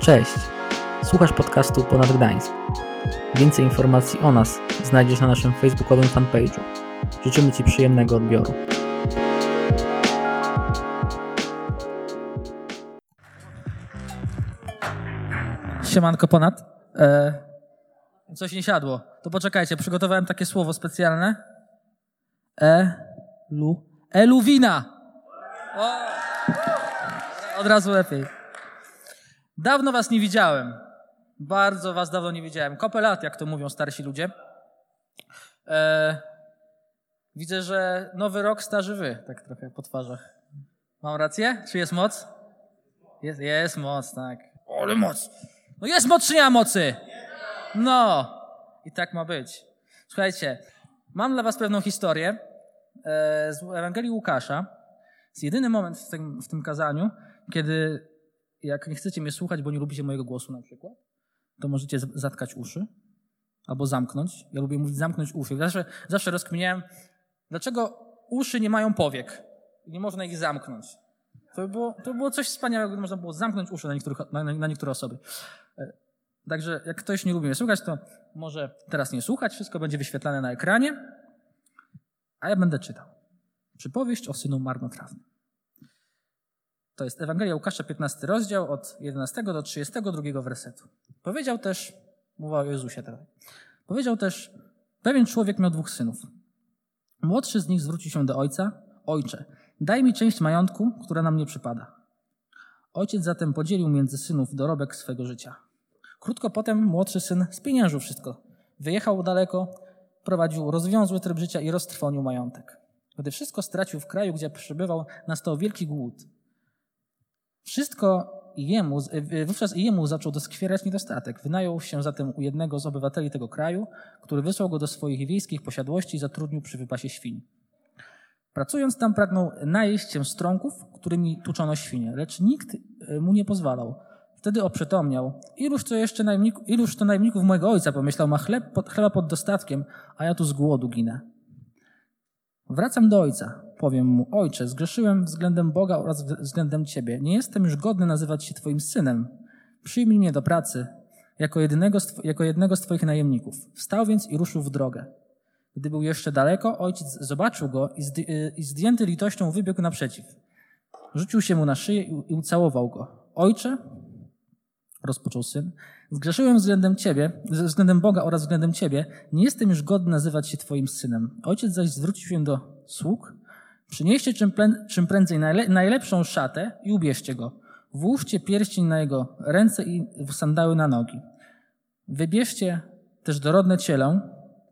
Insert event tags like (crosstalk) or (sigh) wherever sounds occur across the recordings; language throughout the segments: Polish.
Cześć! Słuchasz podcastu Ponad Gdańsk. Więcej informacji o nas znajdziesz na naszym facebookowym fanpage'u. Życzymy Ci przyjemnego odbioru. Siemanko ponad. E, coś nie siadło. To poczekajcie, przygotowałem takie słowo specjalne. E, lu, eluwina. Od razu lepiej. Dawno was nie widziałem. Bardzo was dawno nie widziałem. Kopę lat, jak to mówią starsi ludzie. E, widzę, że nowy rok, starzy wy, tak trochę po twarzach. Mam rację? Czy jest moc? Jest, jest moc, tak. Ale moc. No jest moc czy nie ma mocy? No. I tak ma być. Słuchajcie, mam dla was pewną historię e, z Ewangelii Łukasza. Jest jedyny moment w tym, w tym kazaniu, kiedy jak nie chcecie mnie słuchać, bo nie lubicie mojego głosu na przykład, to możecie zatkać uszy albo zamknąć. Ja lubię mówić zamknąć uszy. Zawsze, zawsze rozkminiałem, dlaczego uszy nie mają powiek nie można ich zamknąć. To by było, to by było coś wspaniałego, gdyby można było zamknąć uszy na, niektórych, na, na niektóre osoby. E, Także jak ktoś nie lubi mnie słuchać, to może teraz nie słuchać, wszystko będzie wyświetlane na ekranie, a ja będę czytał. Przypowieść o synu marnotrawnym. To jest Ewangelia Łukasza, 15 rozdział, od 11 do 32 wersetu. Powiedział też, mowa o Jezusie teraz, powiedział też, pewien człowiek miał dwóch synów. Młodszy z nich zwrócił się do ojca, ojcze, daj mi część majątku, która nam nie przypada. Ojciec zatem podzielił między synów dorobek swego życia. Krótko potem młodszy syn spieniężył wszystko. Wyjechał daleko, prowadził rozwiązły tryb życia i roztrwonił majątek. Gdy wszystko stracił w kraju, gdzie przebywał, nastał wielki głód. Wszystko jemu, wówczas jemu zaczął doskwierać niedostatek. Wynajął się zatem u jednego z obywateli tego kraju, który wysłał go do swoich wiejskich posiadłości i zatrudnił przy wypasie świń. Pracując tam pragnął najeść się strąków, którymi tuczono świnie, lecz nikt e, mu nie pozwalał. Wtedy oprzytomniał. Iluż to jeszcze najemników, iluż to najemników mojego ojca, pomyślał, ma chleb pod, chleba pod dostatkiem, a ja tu z głodu ginę. Wracam do ojca. Powiem mu, ojcze, zgrzeszyłem względem Boga oraz względem ciebie. Nie jestem już godny nazywać się twoim synem. Przyjmij mnie do pracy jako jednego, z, jako jednego z twoich najemników. Wstał więc i ruszył w drogę. Gdy był jeszcze daleko, ojciec zobaczył go i, zdy, i zdjęty litością wybiegł naprzeciw. Rzucił się mu na szyję i, i ucałował go. Ojcze, rozpoczął syn, zgrzeszyłem względem ciebie, względem Boga oraz względem ciebie. Nie jestem już godny nazywać się twoim synem. Ojciec zaś zwrócił się do sług. Przynieście czym, prędzej najle, najlepszą szatę i ubierzcie go. Włóżcie pierścień na jego ręce i sandały na nogi. Wybierzcie też dorodne cielę,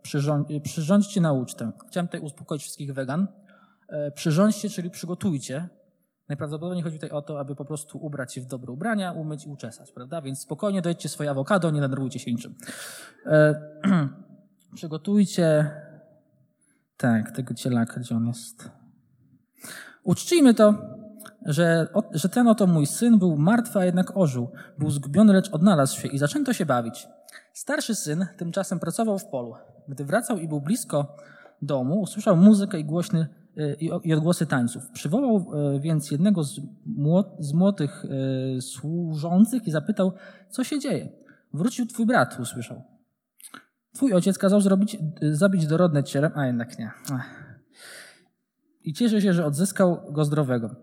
przyrząd, przyrządźcie na ucztę. Chciałem tutaj uspokoić wszystkich wegan. E, przyrządźcie, czyli przygotujcie. Najprawdopodobniej chodzi tutaj o to, aby po prostu ubrać się w dobre ubrania, umyć i uczesać, prawda? Więc spokojnie dojedźcie swoje awokado, nie denerwujcie się niczym. E, (clears throat) przygotujcie, tak, tego cielaka, gdzie on jest. Uczcijmy to, że, że ten oto mój syn był martwy, a jednak ożył. Był zgubiony, lecz odnalazł się i zaczęto się bawić. Starszy syn tymczasem pracował w polu. Gdy wracał i był blisko domu, usłyszał muzykę i głośny i odgłosy tańców. Przywołał więc jednego z, młodych służących i zapytał, co się dzieje. Wrócił twój brat, usłyszał. Twój ojciec kazał zrobić, zabić dorodne ciele, a jednak nie. I cieszy się, że odzyskał go zdrowego.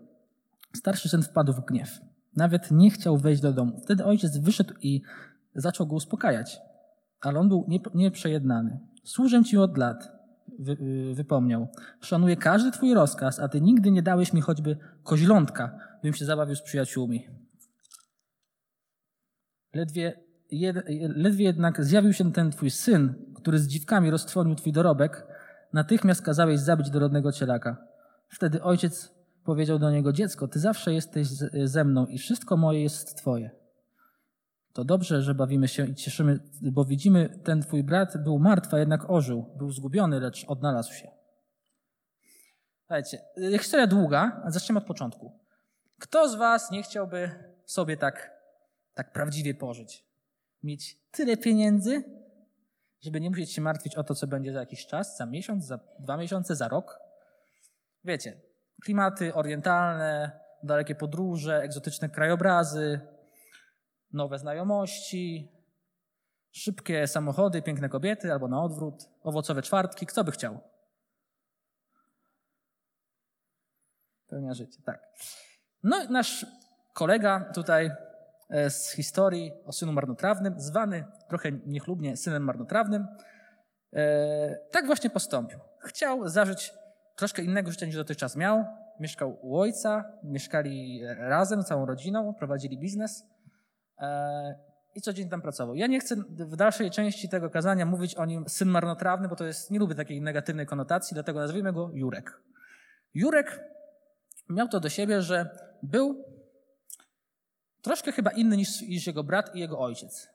Starszy syn wpadł w gniew. Nawet nie chciał wejść do domu. Wtedy ojciec wyszedł i zaczął go uspokajać. Ale on był nieprzejednany. Służę ci od lat, wy, wypomniał. Szanuję każdy twój rozkaz, a ty nigdy nie dałeś mi choćby koźlątka, bym się zabawił z przyjaciółmi. Ledwie, jed, ledwie jednak zjawił się ten twój syn, który z dziwkami roztrwonił twój dorobek, natychmiast kazałeś zabić dorodnego cielaka. Wtedy ojciec powiedział do niego, dziecko, ty zawsze jesteś ze mną i wszystko moje jest twoje. To dobrze, że bawimy się i cieszymy, bo widzimy, ten twój brat był martwy, a jednak ożył. Był zgubiony, lecz odnalazł się. Słuchajcie, historia długa, a zaczniemy od początku. Kto z was nie chciałby sobie tak, tak prawdziwie pożyć? Mieć tyle pieniędzy, żeby nie musieć się martwić o to, co będzie za jakiś czas, za miesiąc, za dwa miesiące, za rok? Wiecie, klimaty orientalne, dalekie podróże, egzotyczne krajobrazy, nowe znajomości, szybkie samochody, piękne kobiety, albo na odwrót, owocowe czwartki. Kto by chciał? Pełnia życie, tak. No nasz kolega tutaj e, z historii o synu marnotrawnym, zwany trochę niechlubnie synem marnotrawnym, e, tak właśnie postąpił. Chciał zażyć troszkę innego życia niż dotychczas miał. Mieszkał u ojca, mieszkali razem, całą rodziną, prowadzili biznes e, i codziennie tam pracował. Ja nie chcę w dalszej części tego kazania mówić o nim syn marnotrawny, bo to jest, nie lubię takiej negatywnej konotacji, dlatego nazwijmy go Jurek. Jurek miał to do siebie, że był troszkę chyba inny niż, niż jego brat i jego ojciec.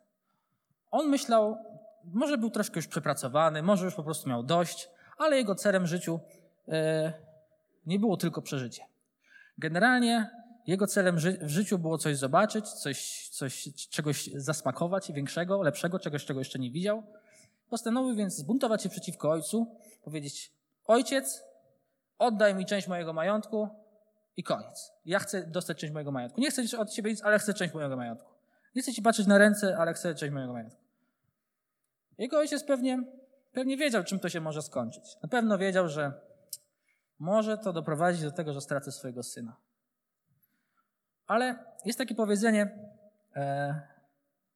On myślał, może był troszkę już przepracowany, może już po prostu miał dość, ale jego celem w życiu nie było tylko przeżycie. Generalnie jego celem ży w życiu było coś zobaczyć, coś, coś, czegoś zasmakować większego, lepszego, czegoś, czego jeszcze nie widział. Postanowił więc zbuntować się przeciwko ojcu, powiedzieć: Ojciec, oddaj mi część mojego majątku i koniec. Ja chcę dostać część mojego majątku. Nie chcę od ciebie nic, ale chcę część mojego majątku. Nie chcę ci patrzeć na ręce, ale chcę część mojego majątku. Jego ojciec pewnie, pewnie wiedział, czym to się może skończyć. Na pewno wiedział, że może to doprowadzić do tego, że stracę swojego syna. Ale jest takie powiedzenie, e,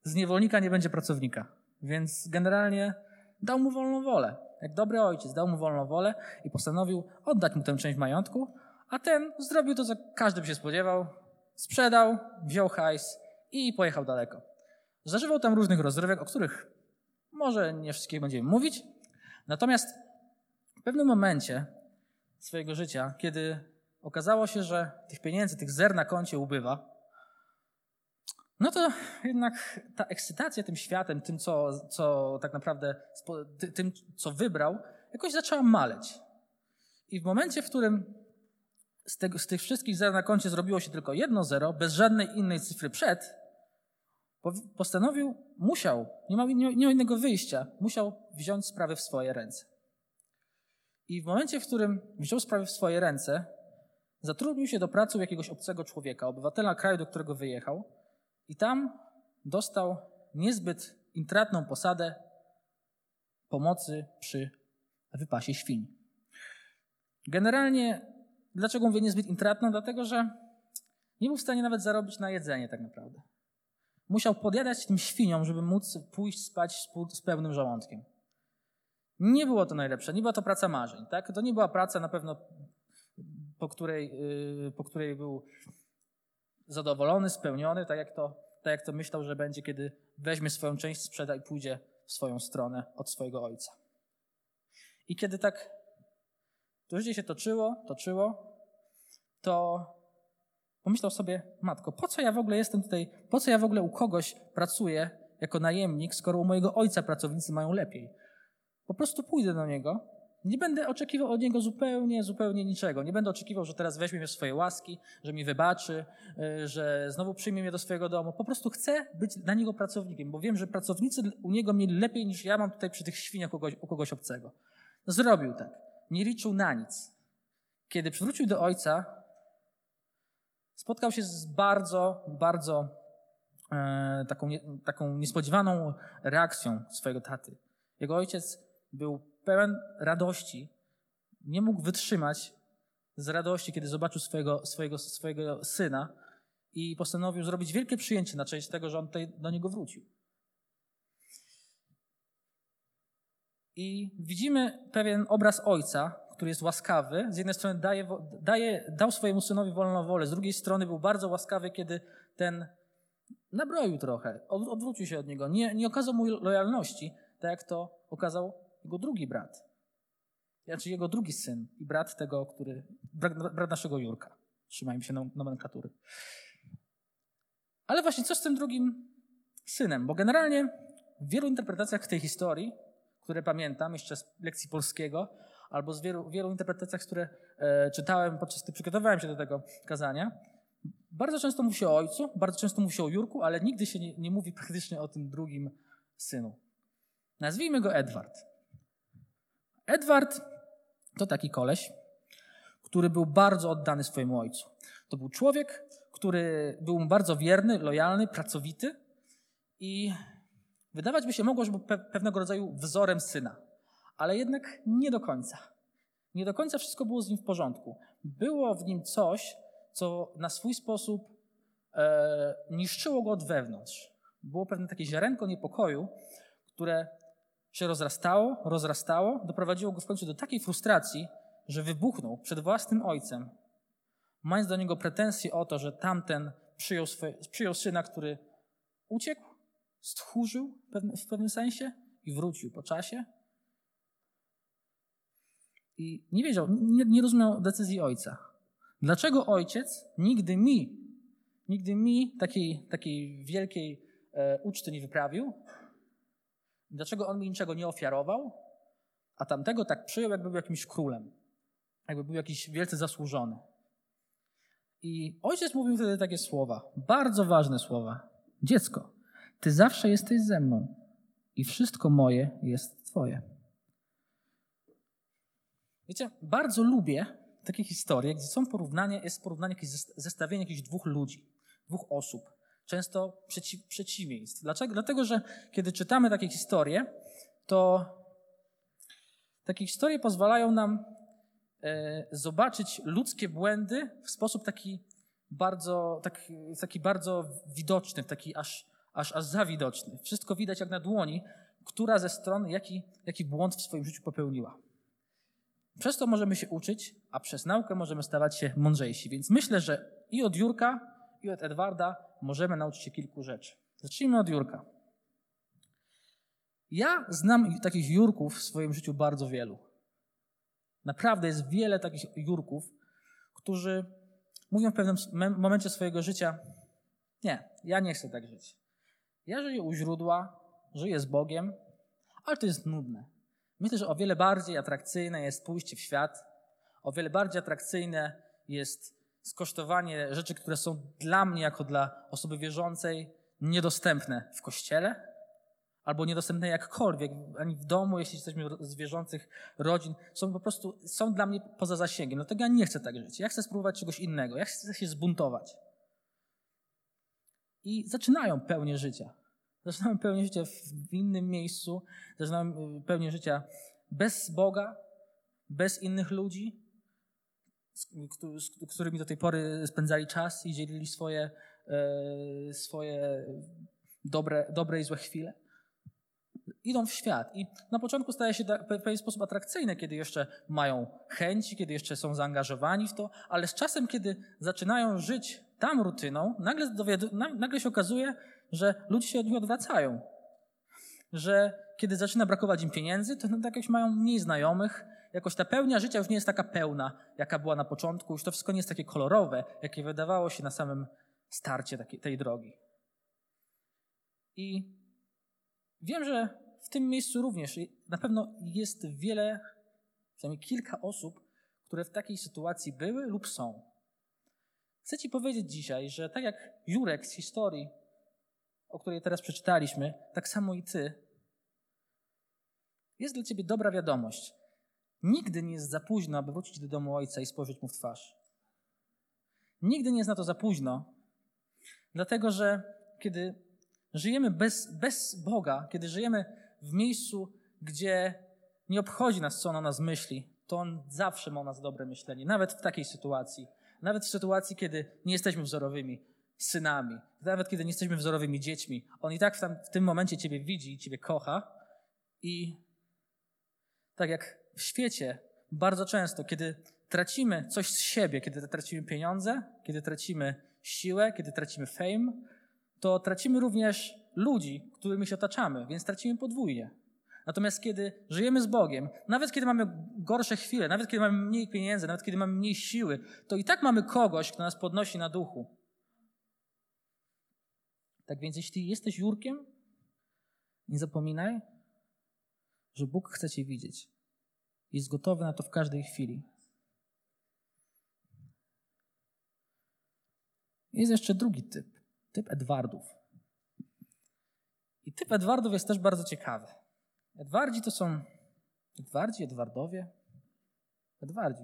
z niewolnika nie będzie pracownika. Więc generalnie dał mu wolną wolę. Jak dobry ojciec dał mu wolną wolę i postanowił oddać mu tę część majątku, a ten zrobił to, co każdy by się spodziewał. Sprzedał, wziął hajs i pojechał daleko. Zażywał tam różnych rozrywek, o których może nie wszystkich będziemy mówić. Natomiast w pewnym momencie swojego życia, kiedy okazało się, że tych pieniędzy, tych zer na koncie ubywa, no to jednak ta ekscytacja tym światem, tym, co, co tak naprawdę, tym, co wybrał, jakoś zaczęła maleć. I w momencie, w którym z, tego, z tych wszystkich zer na koncie zrobiło się tylko jedno zero, bez żadnej innej cyfry przed, postanowił, musiał, nie miał, nie innego wyjścia, musiał wziąć sprawę w swoje ręce. I w momencie, w którym wziął sprawę w swoje ręce, zatrudnił się do pracy u jakiegoś obcego człowieka, obywatela kraju, do którego wyjechał, i tam dostał niezbyt intratną posadę pomocy przy wypasie świń. Generalnie, dlaczego mówię niezbyt intratną? Dlatego, że nie był w stanie nawet zarobić na jedzenie tak naprawdę. Musiał podjadać tym świniom, żeby móc pójść spać z pełnym żołądkiem. Nie było to najlepsze, nie była to praca marzeń. Tak? To nie była praca na pewno, po której, yy, po której był zadowolony, spełniony, tak jak, to, tak jak to myślał, że będzie, kiedy weźmie swoją część, sprzeda i pójdzie w swoją stronę od swojego ojca. I kiedy tak to życie się toczyło, toczyło, to pomyślał sobie, matko, po co ja w ogóle jestem tutaj, po co ja w ogóle u kogoś pracuję jako najemnik, skoro u mojego ojca pracownicy mają lepiej? Po prostu pójdę do niego. Nie będę oczekiwał od niego zupełnie, zupełnie niczego. Nie będę oczekiwał, że teraz weźmie mnie w swoje łaski, że mi wybaczy, y, że znowu przyjmie mnie do swojego domu. Po prostu chcę być dla niego pracownikiem, bo wiem, że pracownicy u niego mieli lepiej niż ja mam tutaj przy tych świniach u kogoś, u kogoś obcego. Zrobił tak. Nie liczył na nic. Kiedy przywrócił do ojca, spotkał się z bardzo, bardzo e, taką, nie, taką niespodziewaną reakcją swojego taty. Jego ojciec był pełen radości. Nie mógł wytrzymać z radości, kiedy zobaczył swojego, swojego, swojego syna i postanowił zrobić wielkie przyjęcie na cześć tego, że on tutaj do niego wrócił. I widzimy pewien obraz ojca, który jest łaskawy. Z jednej strony daje, daje, dał swojemu synowi wolną wolę, z drugiej strony był bardzo łaskawy, kiedy ten nabroił trochę, odwrócił się od niego, nie, nie okazał mu lojalności, tak jak to okazał jego drugi brat. Znaczy jego drugi syn i brat tego, który, brat, brat naszego Jurka. Trzymajmy się nomenklatury. Ale właśnie co z tym drugim synem? Bo generalnie w wielu interpretacjach tej historii, które pamiętam jeszcze z lekcji polskiego, albo z wielu, wielu interpretacjach, które e, czytałem podczas gdy przygotowywałem się do tego kazania, bardzo często mówi się o ojcu, bardzo często mówi się o Jurku, ale nigdy się nie, nie mówi praktycznie o tym drugim synu. Nazwijmy go Edward. Edward to taki koleś, który był bardzo oddany swojemu ojcu. To był człowiek, który był mu bardzo wierny, lojalny, pracowity i wydawać by się mogło, że był pe pewnego rodzaju wzorem syna, ale jednak nie do końca. Nie do końca wszystko było z nim w porządku. Było w nim coś, co na swój sposób e, niszczyło go od wewnątrz. Było pewne takie ziarenko niepokoju, które się rozrastało, rozrastało, doprowadziło go w końcu do takiej frustracji, że wybuchnął przed własnym ojcem, mając do niego pretensje o to, że tamten przyjął, swoje, przyjął syna, który uciekł, stchórzył w pewnym sensie i wrócił po czasie. I nie wiedział, nie, nie rozumiał decyzji ojca. Dlaczego ojciec nigdy mi, nigdy mi takiej, takiej wielkiej e, uczty nie wyprawił? Dlaczego on mi niczego nie ofiarował, a tamtego tak przyjął, jakby był jakimś królem, jakby był jakiś wielce zasłużony? I ojciec mówił wtedy takie słowa, bardzo ważne słowa. Dziecko, ty zawsze jesteś ze mną i wszystko moje jest twoje. Wiecie, bardzo lubię takie historie, gdzie są porównania, jest porównanie, jakieś zestawienie jakichś dwóch ludzi, dwóch osób, często przeciw, przeciwieństw. Dlaczego? Dlatego, że kiedy czytamy takie historie, to takie historie pozwalają nam e, zobaczyć ludzkie błędy w sposób taki bardzo, taki, taki bardzo widoczny, taki aż, aż, aż zawidoczny. Wszystko widać jak na dłoni, która ze stron jaki, jaki błąd w swoim życiu popełniła. Przez to możemy się uczyć, a przez naukę możemy stawać się mądrzejsi. Więc myślę, że i od Jurka, i od Edwarda możemy nauczyć się kilku rzeczy. Zacznijmy od Jurka. Ja znam takich Jurków w swoim życiu bardzo wielu. Naprawdę jest wiele takich Jurków, którzy mówią w pewnym momencie swojego życia: Nie, ja nie chcę tak żyć. Ja żyję u źródła, żyję z Bogiem, ale to jest nudne. Myślę, że o wiele bardziej atrakcyjne jest pójście w świat, o wiele bardziej atrakcyjne jest skosztowanie rzeczy, które są dla mnie, jako dla osoby wierzącej, niedostępne w kościele, albo niedostępne jakkolwiek, ani w domu, jeśli jesteśmy z wierzących rodzin, są po prostu, są dla mnie poza zasięgiem. Dlatego ja nie chcę tak żyć. Ja chcę spróbować czegoś innego. Ja chcę się zbuntować. I zaczynają pełnię życia. Zaczynamy pełnię życia w innym miejscu, zaczynamy y, pełnię życia bez Boga, bez innych ludzi, z, którymi do tej pory spędzali czas i dzielili swoje, e, swoje dobre, dobre i złe chwile. Idą w świat i na początku staje się w pewien sposób atrakcyjne, kiedy jeszcze mają chęci, kiedy jeszcze są zaangażowani w to, ale z czasem, kiedy zaczynają żyć tam rutyną, nagle, nagle się okazuje, że ludzie się od nich odwracają. Że kiedy zaczyna brakować im pieniędzy, to tak jakoś mają mniej znajomych, jakoś ta pełnia życia już nie jest taka pełna, jaka była na początku, już to wszystko nie jest takie kolorowe, jakie wydawało się na samym starcie tej drogi. I wiem, że w tym miejscu również na pewno jest wiele, przynajmniej kilka osób, które w takiej sytuacji były lub są. Chcę Ci powiedzieć dzisiaj, że tak jak Jurek z historii, o której teraz przeczytaliśmy, tak samo i Ty, jest dla Ciebie dobra wiadomość. Nigdy nie jest za późno, aby wrócić do domu Ojca i spojrzeć Mu w twarz. Nigdy nie jest na to za późno, dlatego że kiedy żyjemy bez, bez Boga, kiedy żyjemy w miejscu, gdzie nie obchodzi nas, co On o nas myśli, to On zawsze ma o nas dobre myślenie, nawet w takiej sytuacji. Nawet w sytuacji, kiedy nie jesteśmy wzorowymi synami, nawet kiedy nie jesteśmy wzorowymi dziećmi, On i tak w, tam, w tym momencie Ciebie widzi, Ciebie kocha i tak jak w świecie bardzo często, kiedy tracimy coś z siebie, kiedy tracimy pieniądze, kiedy tracimy siłę, kiedy tracimy fame, to tracimy również ludzi, którymi się otaczamy, więc tracimy podwójnie. Natomiast kiedy żyjemy z Bogiem, nawet kiedy mamy gorsze chwile, nawet kiedy mamy mniej pieniędzy, nawet kiedy mamy mniej siły, to i tak mamy kogoś, kto nas podnosi na duchu. Tak więc jeśli jesteś Jurkiem, nie zapominaj, że Bóg chce Cię widzieć. Jest gotowy na to w każdej chwili. Jest jeszcze drugi typ, typ Edwardów. I typ Edwardów jest też bardzo ciekawy. Edwardzi to są. Edwardzi, Edwardowie? Edwardzi.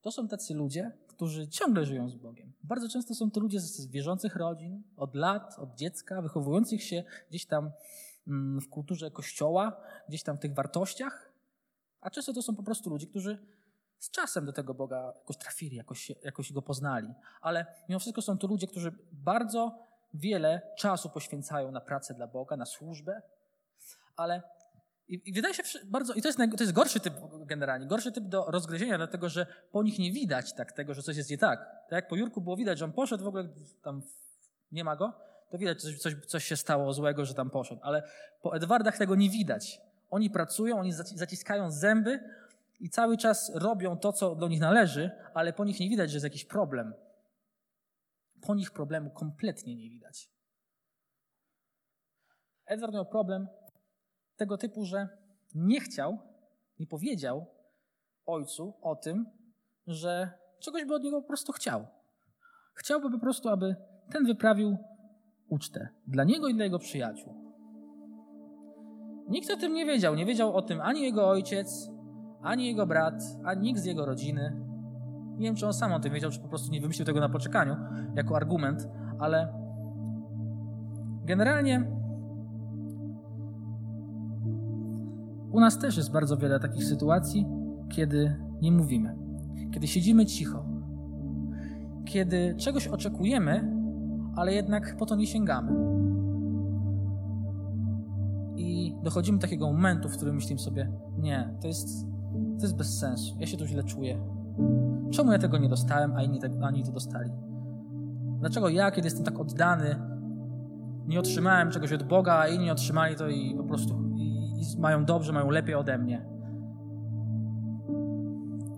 To są tacy ludzie, którzy ciągle żyją z Bogiem. Bardzo często są to ludzie z wierzących rodzin, od lat, od dziecka, wychowujących się gdzieś tam mm, w kulturze kościoła, gdzieś tam w tych wartościach, a często to są po prostu ludzie, którzy z czasem do tego Boga jakoś trafili, jakoś, jakoś go poznali. Ale mimo wszystko są to ludzie, którzy bardzo wiele czasu poświęcają na pracę dla Boga, na służbę, ale i, i wydaje się bardzo, i to jest, to jest gorszy typ generalnie, gorszy typ do rozgryzienia, dlatego że po nich nie widać tak tego, że coś jest nie tak. Tak jak po Jurku było widać, że on poszedł, w ogóle tam nie ma go, to widać, że coś, coś się stało złego, że tam poszedł. Ale po Edwardach tego nie widać. Oni pracują, oni zaciskają zęby i cały czas robią to, co do nich należy, ale po nich nie widać, że jest jakiś problem. Po nich problemu kompletnie nie widać. Edward miał problem tego typu, że nie chciał, nie powiedział ojcu o tym, że czegoś by od niego po prostu chciał. Chciałby po prostu, aby ten wyprawił ucztę dla niego i dla jego przyjaciół. Nikt o tym nie wiedział. Nie wiedział o tym ani jego ojciec, ani jego brat, ani nikt z jego rodziny. Nie wiem, czy on sam o tym wiedział, czy po prostu nie wymyślił tego na poczekaniu jako argument, ale generalnie u nas też jest bardzo wiele takich sytuacji, kiedy nie mówimy, kiedy siedzimy cicho, kiedy czegoś oczekujemy, ale jednak po to nie sięgamy. I dochodzimy do takiego momentu, w którym myślimy sobie, nie, to jest, to jest bez sensu, ja się tu źle czuję. Czemu ja tego nie dostałem, a inni, te, a inni to dostali? Dlaczego ja, kiedy jestem tak oddany, nie otrzymałem czegoś od Boga, a inni otrzymali to i po prostu i, i mają dobrze, mają lepiej ode mnie?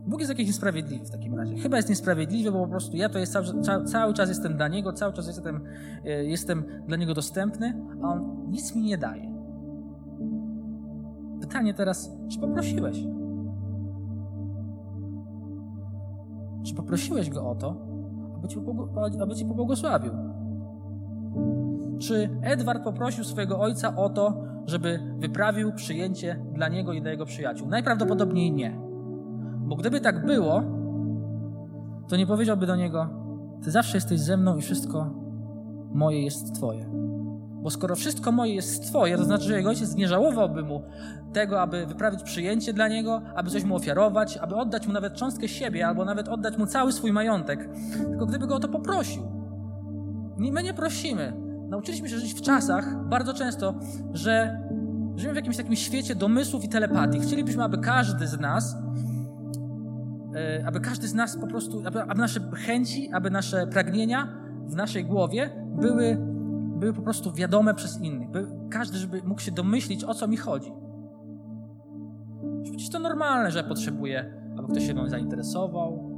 Bóg jest jakiś niesprawiedliwy w takim razie. Chyba jest niesprawiedliwy, bo po prostu ja to jest cały, cały czas jestem dla Niego, cały czas jestem, e, jestem dla Niego dostępny, a On nic mi nie daje. Pytanie teraz, czy poprosiłeś? Czy poprosiłeś Go o to, aby Ci, aby ci pobłogosławił? Czy Edward poprosił swojego ojca o to, żeby wyprawił przyjęcie dla niego i dla jego przyjaciół? Najprawdopodobniej nie. Bo gdyby tak było, to nie powiedziałby do niego: Ty zawsze jesteś ze mną i wszystko moje jest Twoje. Bo skoro wszystko moje jest Twoje, to znaczy, że jego ojciec nie żałowałby mu tego, aby wyprawić przyjęcie dla niego, aby coś mu ofiarować, aby oddać mu nawet cząstkę siebie, albo nawet oddać mu cały swój majątek. Tylko gdyby go o to poprosił. My nie prosimy. Nauczyliśmy się żyć w czasach, bardzo często, że żyjemy w jakimś takim świecie domysłów i telepatii. Chcielibyśmy, aby każdy z nas E, aby każdy z nas po prostu, aby, aby nasze chęci, aby nasze pragnienia w naszej głowie były, były po prostu wiadome przez innych. By każdy, żeby mógł się domyślić, o co mi chodzi. Przecież to normalne, że potrzebuję, aby ktoś się mną zainteresował.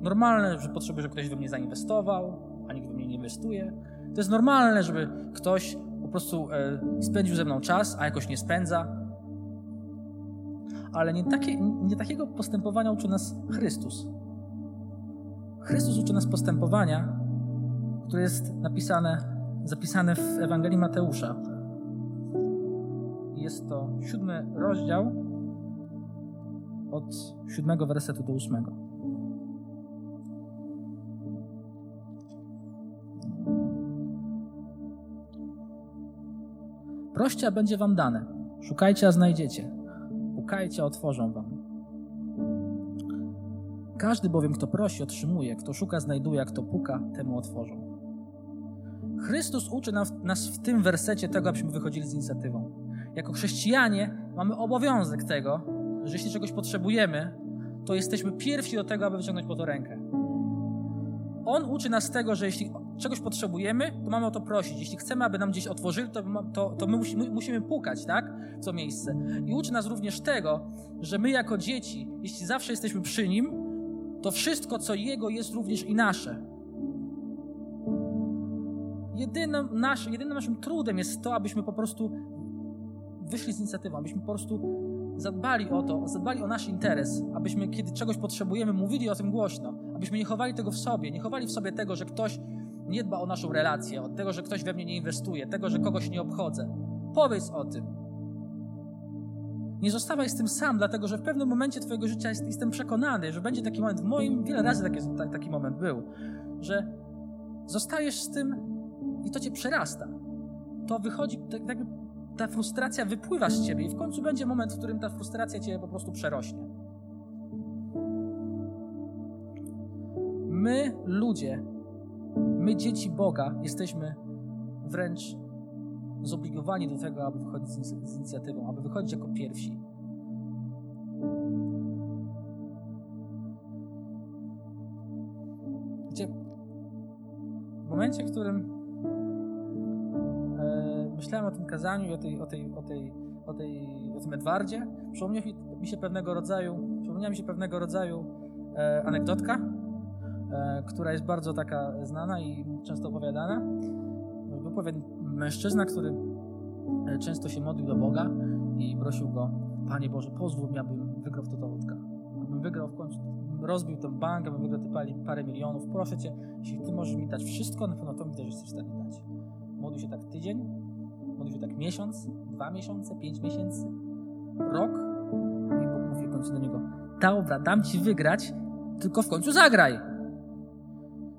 Normalne, że potrzebuję, żeby ktoś we mnie zainwestował, a nikt we mnie nie inwestuje. To jest normalne, żeby ktoś po prostu e, spędził ze mną czas, a jakoś nie spędza ale nie, takie, nie takiego postępowania uczy nas Chrystus. Chrystus uczy nas postępowania, które jest napisane, zapisane w Ewangelii Mateusza. Jest to siódmy rozdział od siódmego wersetu do ósmego. Proście, a będzie wam dane. Szukajcie, a znajdziecie Pukajcie, otworzą wam. Każdy bowiem, kto prosi, otrzymuje, kto szuka, znajduje, a kto puka, temu otworzą. Chrystus uczy nas w tym wersecie tego, abyśmy wychodzili z inicjatywą. Jako chrześcijanie mamy obowiązek tego, że jeśli czegoś potrzebujemy, to jesteśmy pierwsi do tego, aby wyciągnąć po to rękę. On uczy nas tego, że jeśli czegoś potrzebujemy, to mamy o to prosić. Jeśli chcemy, aby nam gdzieś otworzyli, to, to, to my musimy, musimy pukać, tak? W to miejsce. I uczy nas również tego, że my jako dzieci, jeśli zawsze jesteśmy przy Nim, to wszystko, co Jego, jest również i nasze. Jedynym, nasz, jedynym naszym trudem jest to, abyśmy po prostu wyszli z inicjatywą, abyśmy po prostu zadbali o to, zadbali o nasz interes, abyśmy, kiedy czegoś potrzebujemy, mówili o tym głośno, abyśmy nie chowali tego w sobie, nie chowali w sobie tego, że ktoś nie dba o naszą relację, od tego, że ktoś we mnie nie inwestuje, tego, że kogoś nie obchodzę. Powiedz o tym. Nie zostawaj z tym sam, dlatego że w pewnym momencie Twojego życia jest, jestem przekonany, że będzie taki moment. W moim wiele razy taki, ta- taki moment był, że zostajesz z tym i to Cię przerasta. To wychodzi, tak jakby ta frustracja wypływa z Ciebie i w końcu będzie moment, w którym ta frustracja Cię po prostu przerośnie. My, ludzie, my, dzieci Boga, jesteśmy wręcz zobligowani do tego, aby wychodzić z, inic- z inicjatywą, aby wychodzić jako pierwsi. W momencie, w którym myślałem o tym kazaniu o tej, o tej, o tej, o tej, o tym Edwardzie, przypomniał mi- się pewnego rodzaju, przypomniała mi się pewnego rodzaju e, anegdotka, e, która jest bardzo taka znana i często opowiadana. Był pewien mężczyzna, który e, często się modlił do Boga i prosił go, Panie Boże, pozwól mi, abym wygrał w totolotka. Abym wygrał w końcu, rozbił ten bank, abym wygrał te parę milionów. Proszę Cię, jeśli Ty możesz mi dać wszystko, na pewno to mi też jesteś w stanie dać. Modlił się tak tydzień, się tak miesiąc, dwa miesiące, pięć miesięcy, rok i Bóg mówi w końcu do niego, dobra, dam Ci wygrać, tylko w końcu zagraj.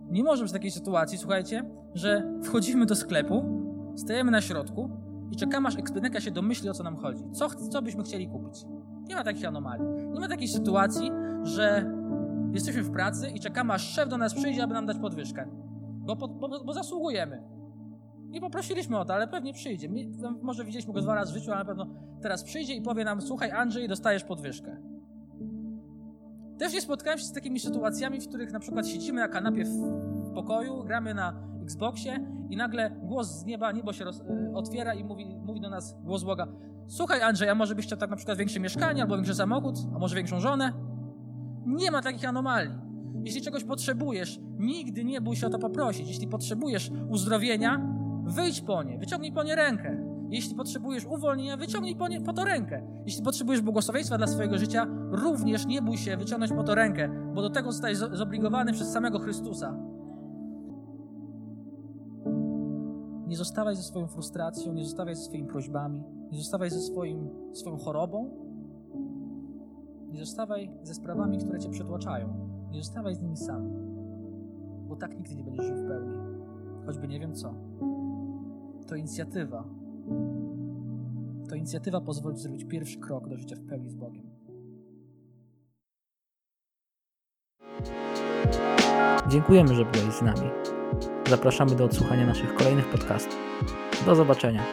Nie może być takiej sytuacji, słuchajcie, że wchodzimy do sklepu, stajemy na środku i czekamy, aż ekspedientka się domyśli, o co nam chodzi. Co, co byśmy chcieli kupić. Nie ma takich anomalii. Nie ma takiej sytuacji, że jesteśmy w pracy i czekamy, aż szef do nas przyjdzie, aby nam dać podwyżkę. Bo, bo, bo zasługujemy. Nie poprosiliśmy o to, ale pewnie przyjdzie. Może widzieliśmy go dwa razy w życiu, ale na pewno teraz przyjdzie i powie nam, słuchaj Andrzej, dostajesz podwyżkę. Też nie spotkałem się z takimi sytuacjami, w których na przykład siedzimy na kanapie w pokoju, gramy na Xboxie i nagle głos z nieba, niebo się roz, y, otwiera i mówi, mówi do nas głos Boga Słuchaj Andrzej, a może byś chciał tak na przykład większe mieszkanie, albo większy samochód, a może większą żonę? Nie ma takich anomalii. Jeśli czegoś potrzebujesz, nigdy nie bój się o to poprosić. Jeśli potrzebujesz uzdrowienia, wyjdź po nie, wyciągnij po nie rękę. Jeśli potrzebujesz uwolnienia, wyciągnij po, nie, po to rękę. Jeśli potrzebujesz błogosławieństwa dla swojego życia, również nie bój się wyciągnąć po to rękę, bo do tego zostajesz zo- zobligowany przez samego Chrystusa. Nie zostawaj ze swoją frustracją, nie zostawaj ze swoimi prośbami, nie zostawaj ze swoim, swoją chorobą, nie zostawaj ze sprawami, które cię przytłaczają. Nie zostawaj z nimi sam, bo tak nigdy nie będziesz żył w pełni. Choćby nie wiem co. To inicjatywa. To inicjatywa pozwoli zrobić pierwszy krok do życia w pełni z Bogiem. Dziękujemy, że byłeś z nami. Zapraszamy do odsłuchania naszych kolejnych podcastów. Do zobaczenia.